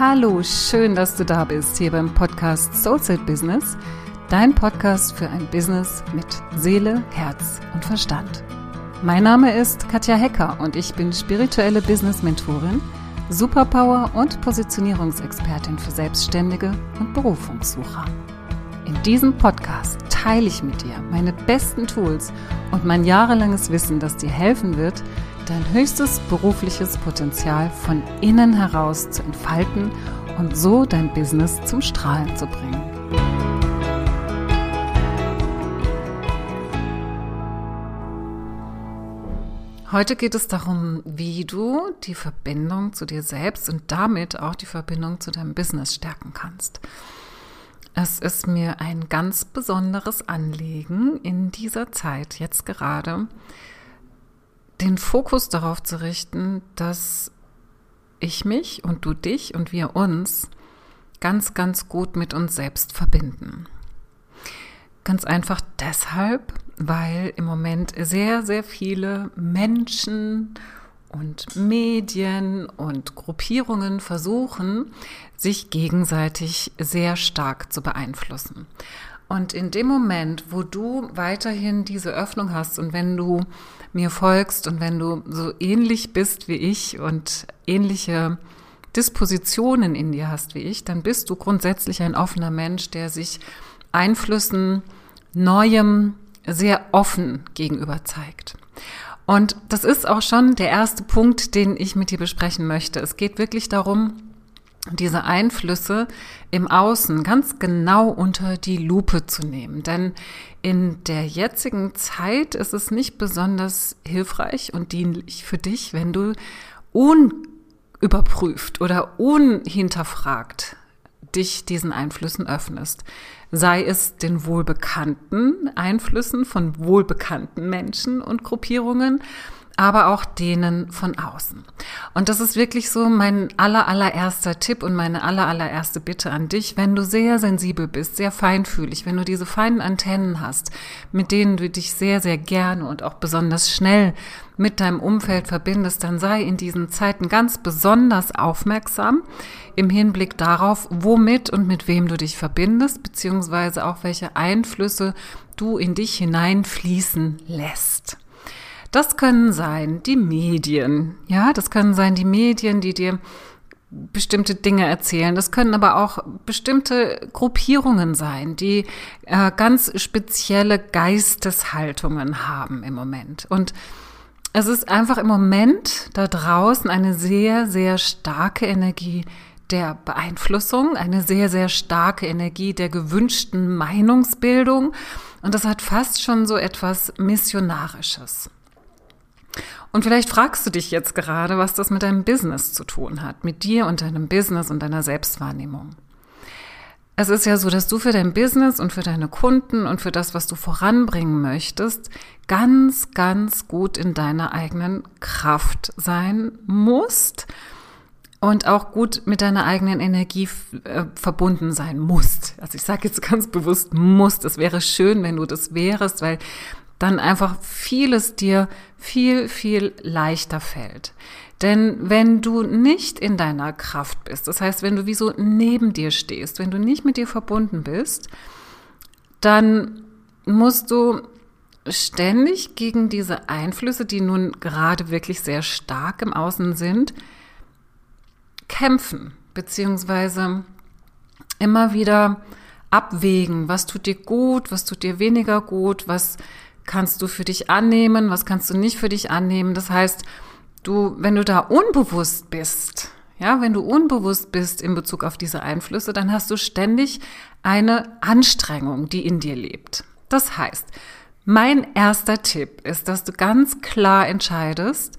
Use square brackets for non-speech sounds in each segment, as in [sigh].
Hallo, schön, dass du da bist hier beim Podcast Soulset Business, dein Podcast für ein Business mit Seele, Herz und Verstand. Mein Name ist Katja Hecker und ich bin spirituelle Business Mentorin, Superpower und Positionierungsexpertin für Selbstständige und Berufungssucher. In diesem Podcast teile ich mit dir meine besten Tools und mein jahrelanges Wissen, das dir helfen wird, dein höchstes berufliches Potenzial von innen heraus zu entfalten und so dein Business zum Strahlen zu bringen. Heute geht es darum, wie du die Verbindung zu dir selbst und damit auch die Verbindung zu deinem Business stärken kannst. Es ist mir ein ganz besonderes Anliegen in dieser Zeit, jetzt gerade, den Fokus darauf zu richten, dass ich mich und du dich und wir uns ganz, ganz gut mit uns selbst verbinden. Ganz einfach deshalb, weil im Moment sehr, sehr viele Menschen und Medien und Gruppierungen versuchen, sich gegenseitig sehr stark zu beeinflussen. Und in dem Moment, wo du weiterhin diese Öffnung hast und wenn du mir folgst und wenn du so ähnlich bist wie ich und ähnliche Dispositionen in dir hast wie ich, dann bist du grundsätzlich ein offener Mensch, der sich Einflüssen, Neuem sehr offen gegenüber zeigt. Und das ist auch schon der erste Punkt, den ich mit dir besprechen möchte. Es geht wirklich darum, diese Einflüsse im Außen ganz genau unter die Lupe zu nehmen. Denn in der jetzigen Zeit ist es nicht besonders hilfreich und dienlich für dich, wenn du unüberprüft oder unhinterfragt dich diesen Einflüssen öffnest. Sei es den wohlbekannten Einflüssen von wohlbekannten Menschen und Gruppierungen, aber auch denen von außen. Und das ist wirklich so mein aller, allererster Tipp und meine aller, allererste Bitte an dich, wenn du sehr sensibel bist, sehr feinfühlig, wenn du diese feinen Antennen hast, mit denen du dich sehr, sehr gerne und auch besonders schnell mit deinem Umfeld verbindest, dann sei in diesen Zeiten ganz besonders aufmerksam im Hinblick darauf, womit und mit wem du dich verbindest, beziehungsweise auch welche Einflüsse du in dich hineinfließen lässt. Das können sein die Medien, ja, das können sein die Medien, die dir bestimmte Dinge erzählen. Das können aber auch bestimmte Gruppierungen sein, die äh, ganz spezielle Geisteshaltungen haben im Moment. Und es ist einfach im Moment da draußen eine sehr, sehr starke Energie der Beeinflussung, eine sehr, sehr starke Energie der gewünschten Meinungsbildung. Und das hat fast schon so etwas Missionarisches. Und vielleicht fragst du dich jetzt gerade, was das mit deinem Business zu tun hat, mit dir und deinem Business und deiner Selbstwahrnehmung. Es ist ja so, dass du für dein Business und für deine Kunden und für das, was du voranbringen möchtest, ganz, ganz gut in deiner eigenen Kraft sein musst und auch gut mit deiner eigenen Energie äh, verbunden sein musst. Also ich sage jetzt ganz bewusst musst. Es wäre schön, wenn du das wärst, weil dann einfach vieles dir viel, viel leichter fällt. Denn wenn du nicht in deiner Kraft bist, das heißt, wenn du wie so neben dir stehst, wenn du nicht mit dir verbunden bist, dann musst du ständig gegen diese Einflüsse, die nun gerade wirklich sehr stark im Außen sind, kämpfen, beziehungsweise immer wieder abwägen, was tut dir gut, was tut dir weniger gut, was kannst du für dich annehmen, was kannst du nicht für dich annehmen. Das heißt, du, wenn du da unbewusst bist, ja, wenn du unbewusst bist in Bezug auf diese Einflüsse, dann hast du ständig eine Anstrengung, die in dir lebt. Das heißt, mein erster Tipp ist, dass du ganz klar entscheidest,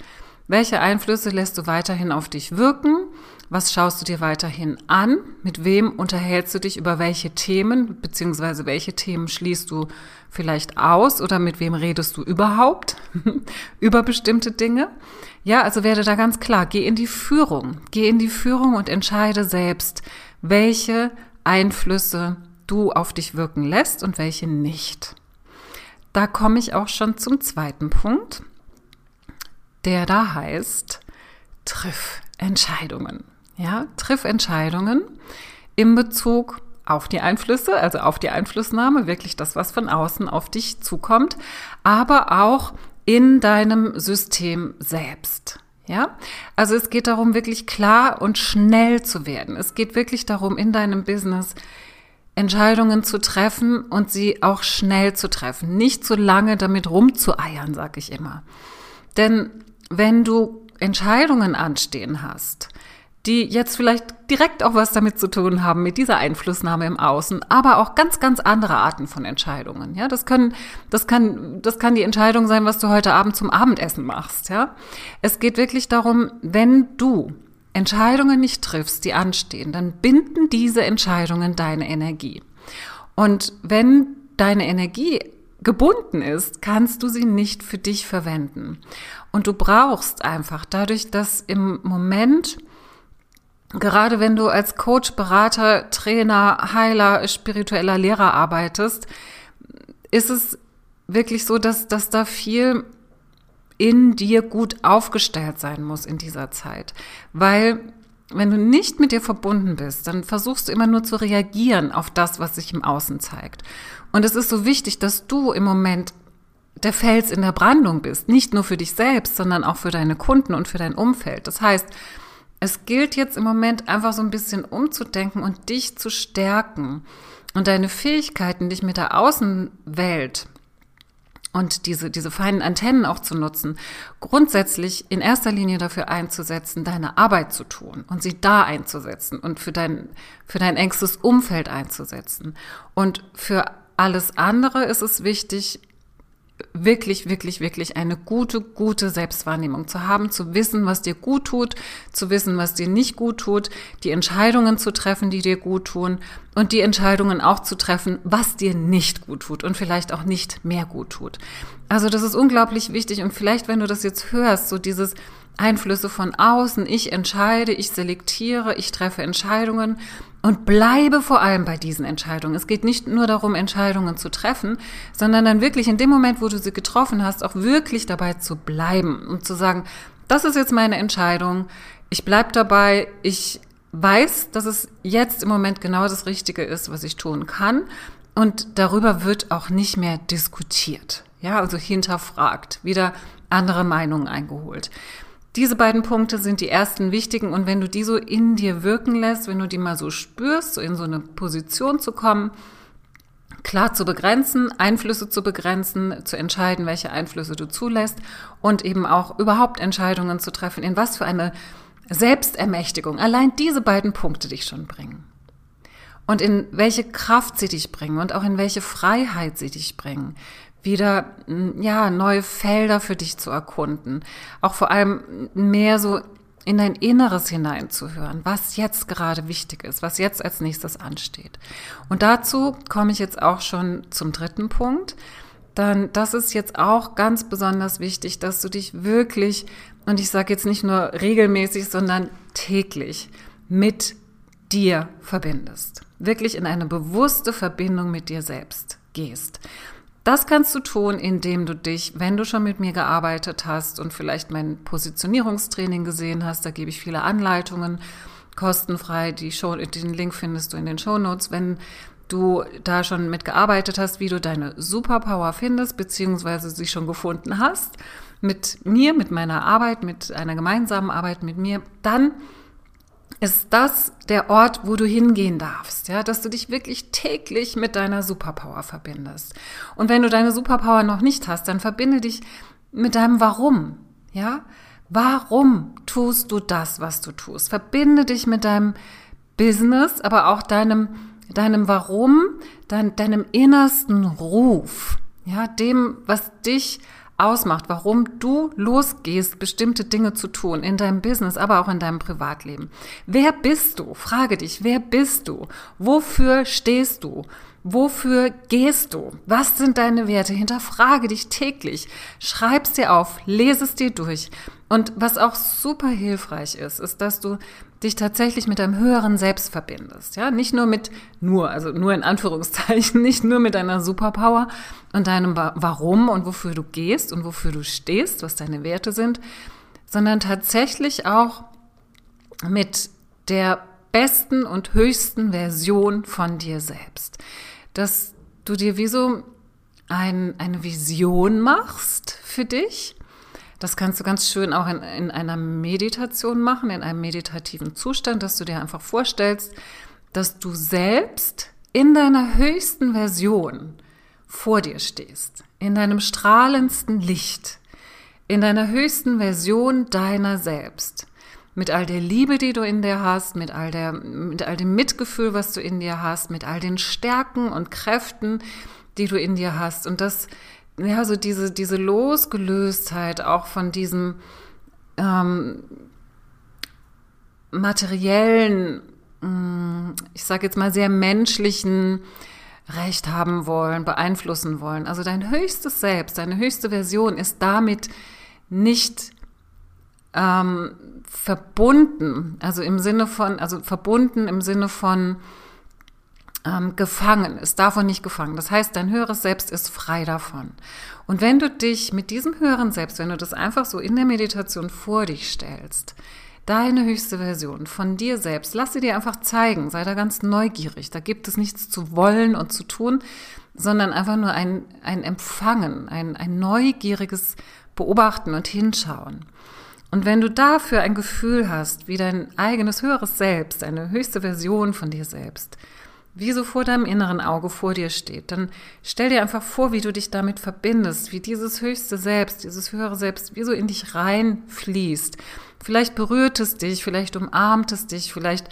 welche Einflüsse lässt du weiterhin auf dich wirken was schaust du dir weiterhin an? Mit wem unterhältst du dich über welche Themen, beziehungsweise welche Themen schließt du vielleicht aus oder mit wem redest du überhaupt [laughs] über bestimmte Dinge? Ja, also werde da ganz klar, geh in die Führung, geh in die Führung und entscheide selbst, welche Einflüsse du auf dich wirken lässt und welche nicht. Da komme ich auch schon zum zweiten Punkt, der da heißt, triff Entscheidungen. Ja, triff Entscheidungen im Bezug auf die Einflüsse, also auf die Einflussnahme, wirklich das, was von außen auf dich zukommt, aber auch in deinem System selbst. Ja, also es geht darum, wirklich klar und schnell zu werden. Es geht wirklich darum, in deinem Business Entscheidungen zu treffen und sie auch schnell zu treffen. Nicht so lange damit rumzueiern, sag ich immer. Denn wenn du Entscheidungen anstehen hast, die jetzt vielleicht direkt auch was damit zu tun haben, mit dieser Einflussnahme im Außen, aber auch ganz, ganz andere Arten von Entscheidungen. Ja, das können, das kann, das kann die Entscheidung sein, was du heute Abend zum Abendessen machst. Ja, es geht wirklich darum, wenn du Entscheidungen nicht triffst, die anstehen, dann binden diese Entscheidungen deine Energie. Und wenn deine Energie gebunden ist, kannst du sie nicht für dich verwenden. Und du brauchst einfach dadurch, dass im Moment gerade wenn du als Coach, Berater, Trainer, Heiler, spiritueller Lehrer arbeitest, ist es wirklich so, dass, dass da viel in dir gut aufgestellt sein muss in dieser Zeit. Weil wenn du nicht mit dir verbunden bist, dann versuchst du immer nur zu reagieren auf das, was sich im Außen zeigt. Und es ist so wichtig, dass du im Moment der Fels in der Brandung bist. Nicht nur für dich selbst, sondern auch für deine Kunden und für dein Umfeld. Das heißt, es gilt jetzt im Moment einfach so ein bisschen umzudenken und dich zu stärken und deine Fähigkeiten, dich mit der Außenwelt und diese, diese feinen Antennen auch zu nutzen, grundsätzlich in erster Linie dafür einzusetzen, deine Arbeit zu tun und sie da einzusetzen und für dein, für dein engstes Umfeld einzusetzen. Und für alles andere ist es wichtig, wirklich, wirklich, wirklich eine gute, gute Selbstwahrnehmung zu haben, zu wissen, was dir gut tut, zu wissen, was dir nicht gut tut, die Entscheidungen zu treffen, die dir gut tun und die Entscheidungen auch zu treffen, was dir nicht gut tut und vielleicht auch nicht mehr gut tut. Also das ist unglaublich wichtig und vielleicht, wenn du das jetzt hörst, so dieses Einflüsse von außen, ich entscheide, ich selektiere, ich treffe Entscheidungen und bleibe vor allem bei diesen Entscheidungen. Es geht nicht nur darum, Entscheidungen zu treffen, sondern dann wirklich in dem Moment, wo du sie getroffen hast, auch wirklich dabei zu bleiben und zu sagen, das ist jetzt meine Entscheidung, ich bleib dabei, ich weiß, dass es jetzt im Moment genau das Richtige ist, was ich tun kann und darüber wird auch nicht mehr diskutiert. Ja, also hinterfragt, wieder andere Meinungen eingeholt. Diese beiden Punkte sind die ersten wichtigen und wenn du die so in dir wirken lässt, wenn du die mal so spürst, so in so eine Position zu kommen, klar zu begrenzen, Einflüsse zu begrenzen, zu entscheiden, welche Einflüsse du zulässt und eben auch überhaupt Entscheidungen zu treffen, in was für eine Selbstermächtigung allein diese beiden Punkte dich schon bringen. Und in welche Kraft sie dich bringen und auch in welche Freiheit sie dich bringen wieder ja neue Felder für dich zu erkunden, auch vor allem mehr so in dein Inneres hineinzuhören, was jetzt gerade wichtig ist, was jetzt als nächstes ansteht. Und dazu komme ich jetzt auch schon zum dritten Punkt. Dann, das ist jetzt auch ganz besonders wichtig, dass du dich wirklich, und ich sage jetzt nicht nur regelmäßig, sondern täglich mit dir verbindest. Wirklich in eine bewusste Verbindung mit dir selbst gehst. Das kannst du tun, indem du dich, wenn du schon mit mir gearbeitet hast und vielleicht mein Positionierungstraining gesehen hast, da gebe ich viele Anleitungen kostenfrei. Die Show, den Link findest du in den Show Notes. Wenn du da schon mitgearbeitet hast, wie du deine Superpower findest, beziehungsweise sie schon gefunden hast, mit mir, mit meiner Arbeit, mit einer gemeinsamen Arbeit mit mir, dann ist das der Ort, wo du hingehen darfst, ja, dass du dich wirklich täglich mit deiner Superpower verbindest. Und wenn du deine Superpower noch nicht hast, dann verbinde dich mit deinem Warum, ja? Warum tust du das, was du tust? Verbinde dich mit deinem Business, aber auch deinem, deinem Warum, dein, deinem innersten Ruf, ja, dem, was dich ausmacht, warum du losgehst, bestimmte Dinge zu tun in deinem Business, aber auch in deinem Privatleben. Wer bist du? Frage dich, wer bist du? Wofür stehst du? Wofür gehst du? Was sind deine Werte? Hinterfrage dich täglich. Schreib's dir auf, lese es dir durch. Und was auch super hilfreich ist, ist, dass du dich tatsächlich mit deinem höheren Selbst verbindest. Ja, nicht nur mit, nur, also nur in Anführungszeichen, [laughs] nicht nur mit deiner Superpower und deinem Warum und wofür du gehst und wofür du stehst, was deine Werte sind, sondern tatsächlich auch mit der besten und höchsten Version von dir selbst. Dass du dir wie so ein, eine Vision machst für dich. Das kannst du ganz schön auch in, in einer Meditation machen, in einem meditativen Zustand, dass du dir einfach vorstellst, dass du selbst in deiner höchsten Version vor dir stehst, in deinem strahlendsten Licht, in deiner höchsten Version deiner selbst, mit all der Liebe, die du in dir hast, mit all der, mit all dem Mitgefühl, was du in dir hast, mit all den Stärken und Kräften, die du in dir hast. Und das, ja, so diese, diese Losgelöstheit auch von diesem ähm, materiellen, mm, ich sage jetzt mal sehr menschlichen Recht haben wollen, beeinflussen wollen. Also dein höchstes Selbst, deine höchste Version ist damit nicht ähm, verbunden, also im Sinne von, also verbunden im Sinne von ähm, gefangen, ist davon nicht gefangen. Das heißt, dein höheres Selbst ist frei davon. Und wenn du dich mit diesem höheren Selbst, wenn du das einfach so in der Meditation vor dich stellst, deine höchste Version von dir selbst, lass sie dir einfach zeigen, sei da ganz neugierig. Da gibt es nichts zu wollen und zu tun, sondern einfach nur ein, ein Empfangen, ein, ein neugieriges Beobachten und Hinschauen. Und wenn du dafür ein Gefühl hast, wie dein eigenes höheres Selbst, eine höchste Version von dir selbst, wie so vor deinem inneren Auge vor dir steht, dann stell dir einfach vor, wie du dich damit verbindest, wie dieses höchste Selbst, dieses höhere Selbst, wie so in dich reinfließt. Vielleicht berührt es dich, vielleicht umarmt es dich, vielleicht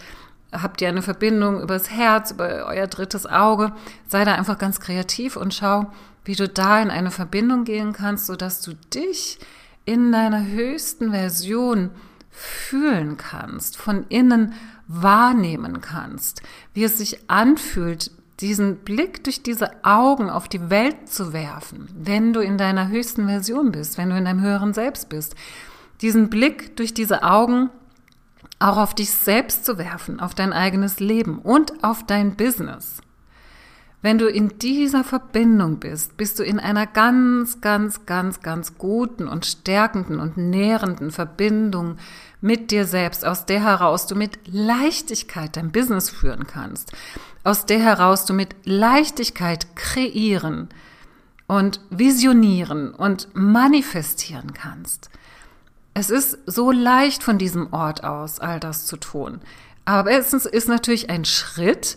habt ihr eine Verbindung übers Herz, über euer drittes Auge. Sei da einfach ganz kreativ und schau, wie du da in eine Verbindung gehen kannst, sodass du dich in deiner höchsten Version fühlen kannst, von innen wahrnehmen kannst, wie es sich anfühlt, diesen Blick durch diese Augen auf die Welt zu werfen, wenn du in deiner höchsten Version bist, wenn du in deinem höheren Selbst bist. Diesen Blick durch diese Augen auch auf dich selbst zu werfen, auf dein eigenes Leben und auf dein Business. Wenn du in dieser Verbindung bist, bist du in einer ganz, ganz, ganz, ganz guten und stärkenden und nährenden Verbindung mit dir selbst, aus der heraus du mit Leichtigkeit dein Business führen kannst, aus der heraus du mit Leichtigkeit kreieren und visionieren und manifestieren kannst. Es ist so leicht von diesem Ort aus, all das zu tun. Aber es ist natürlich ein Schritt,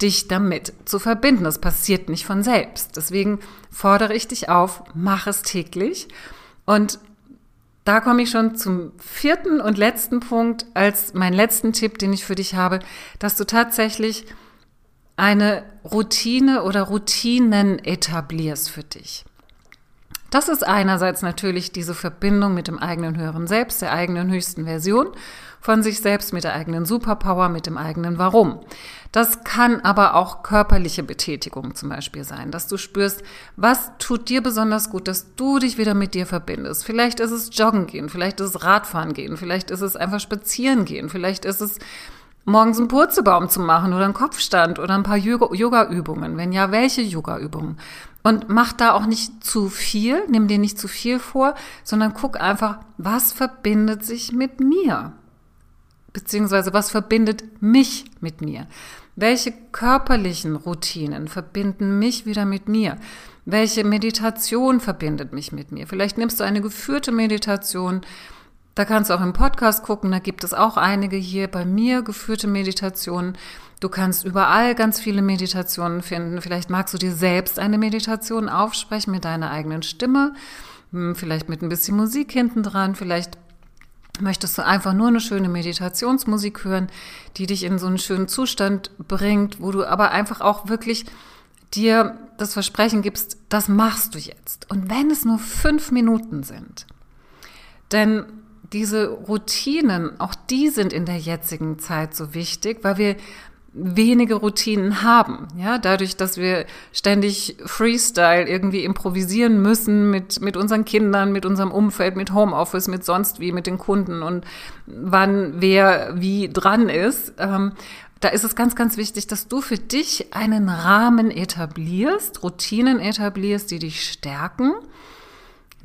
dich damit zu verbinden. Das passiert nicht von selbst. Deswegen fordere ich dich auf, mach es täglich. Und da komme ich schon zum vierten und letzten Punkt als meinen letzten Tipp, den ich für dich habe, dass du tatsächlich eine Routine oder Routinen etablierst für dich. Das ist einerseits natürlich diese Verbindung mit dem eigenen höheren Selbst, der eigenen höchsten Version von sich selbst, mit der eigenen Superpower, mit dem eigenen Warum. Das kann aber auch körperliche Betätigung zum Beispiel sein, dass du spürst, was tut dir besonders gut, dass du dich wieder mit dir verbindest. Vielleicht ist es Joggen gehen, vielleicht ist es Radfahren gehen, vielleicht ist es einfach spazieren gehen, vielleicht ist es morgens einen Purzelbaum zu machen oder einen Kopfstand oder ein paar Yoga-Übungen. Wenn ja, welche Yoga-Übungen? Und mach da auch nicht zu viel, nimm dir nicht zu viel vor, sondern guck einfach, was verbindet sich mit mir? Beziehungsweise was verbindet mich mit mir? Welche körperlichen Routinen verbinden mich wieder mit mir? Welche Meditation verbindet mich mit mir? Vielleicht nimmst du eine geführte Meditation. Da kannst du auch im Podcast gucken, da gibt es auch einige hier bei mir geführte Meditationen. Du kannst überall ganz viele Meditationen finden. Vielleicht magst du dir selbst eine Meditation aufsprechen mit deiner eigenen Stimme, hm, vielleicht mit ein bisschen Musik hinten dran, vielleicht Möchtest du einfach nur eine schöne Meditationsmusik hören, die dich in so einen schönen Zustand bringt, wo du aber einfach auch wirklich dir das Versprechen gibst, das machst du jetzt. Und wenn es nur fünf Minuten sind. Denn diese Routinen, auch die sind in der jetzigen Zeit so wichtig, weil wir wenige Routinen haben. Ja, dadurch, dass wir ständig Freestyle irgendwie improvisieren müssen mit, mit unseren Kindern, mit unserem Umfeld, mit Homeoffice, mit sonst wie, mit den Kunden und wann wer wie dran ist. Ähm, da ist es ganz, ganz wichtig, dass du für dich einen Rahmen etablierst, Routinen etablierst, die dich stärken,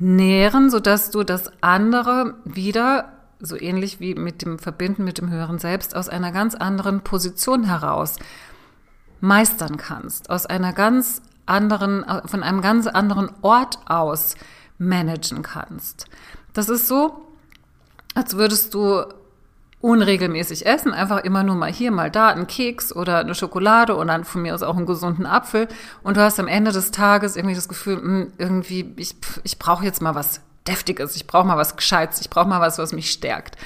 nähren, sodass du das andere wieder so ähnlich wie mit dem Verbinden mit dem höheren Selbst aus einer ganz anderen Position heraus meistern kannst, aus einer ganz anderen, von einem ganz anderen Ort aus managen kannst. Das ist so, als würdest du unregelmäßig essen, einfach immer nur mal hier, mal da, ein Keks oder eine Schokolade und dann von mir aus auch einen gesunden Apfel und du hast am Ende des Tages irgendwie das Gefühl, mh, hm, irgendwie, ich, ich brauche jetzt mal was Deftiges, ich brauche mal was Gescheites, ich brauche mal was, was mich stärkt.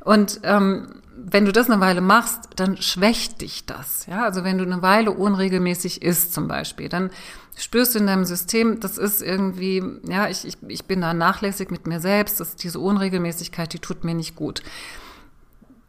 Und ähm, wenn du das eine Weile machst, dann schwächt dich das. Ja, also wenn du eine Weile unregelmäßig isst zum Beispiel, dann spürst du in deinem System, das ist irgendwie, ja, ich, ich, ich bin da nachlässig mit mir selbst, das, diese Unregelmäßigkeit, die tut mir nicht gut.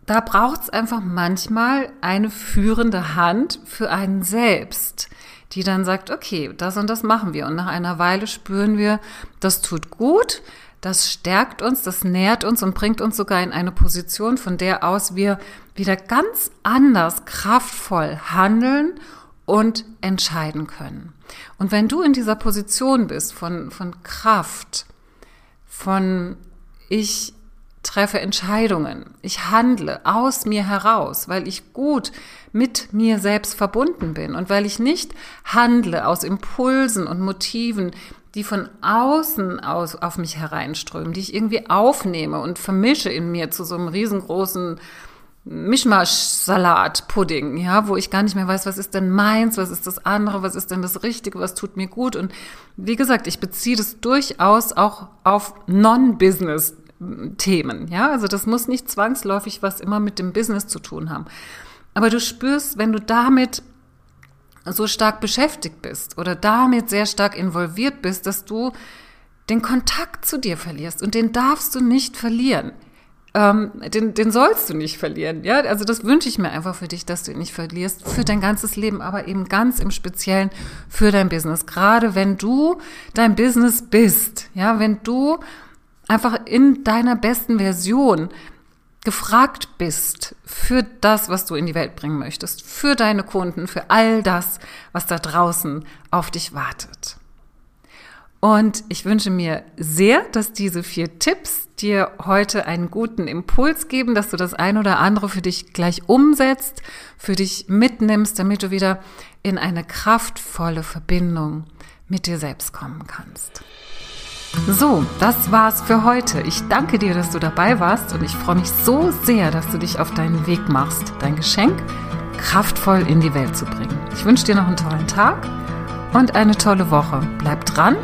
Da braucht es einfach manchmal eine führende Hand für einen selbst, die dann sagt, okay, das und das machen wir. Und nach einer Weile spüren wir, das tut gut, das stärkt uns, das nährt uns und bringt uns sogar in eine Position, von der aus wir wieder ganz anders kraftvoll handeln und entscheiden können. Und wenn du in dieser Position bist von, von Kraft, von ich treffe Entscheidungen, ich handle aus mir heraus, weil ich gut mit mir selbst verbunden bin und weil ich nicht handle aus Impulsen und Motiven, die von außen aus auf mich hereinströmen, die ich irgendwie aufnehme und vermische in mir zu so einem riesengroßen Mischmasch-Salat, Pudding, ja, wo ich gar nicht mehr weiß, was ist denn meins, was ist das andere, was ist denn das Richtige, was tut mir gut. Und wie gesagt, ich beziehe das durchaus auch auf Non-Business-Themen, ja. Also das muss nicht zwangsläufig was immer mit dem Business zu tun haben. Aber du spürst, wenn du damit so stark beschäftigt bist oder damit sehr stark involviert bist, dass du den Kontakt zu dir verlierst und den darfst du nicht verlieren. Ähm, den, den sollst du nicht verlieren. Ja, also das wünsche ich mir einfach für dich, dass du ihn nicht verlierst, für dein ganzes Leben, aber eben ganz im Speziellen für dein Business. Gerade wenn du dein Business bist, ja, wenn du einfach in deiner besten Version gefragt bist für das, was du in die Welt bringen möchtest, für deine Kunden, für all das, was da draußen auf dich wartet. Und ich wünsche mir sehr, dass diese vier Tipps dir heute einen guten Impuls geben, dass du das ein oder andere für dich gleich umsetzt, für dich mitnimmst, damit du wieder in eine kraftvolle Verbindung mit dir selbst kommen kannst. So, das war's für heute. Ich danke dir, dass du dabei warst und ich freue mich so sehr, dass du dich auf deinen Weg machst, dein Geschenk kraftvoll in die Welt zu bringen. Ich wünsche dir noch einen tollen Tag und eine tolle Woche. Bleib dran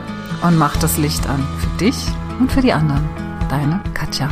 und mach das Licht an für dich und für die anderen. Deine Katja.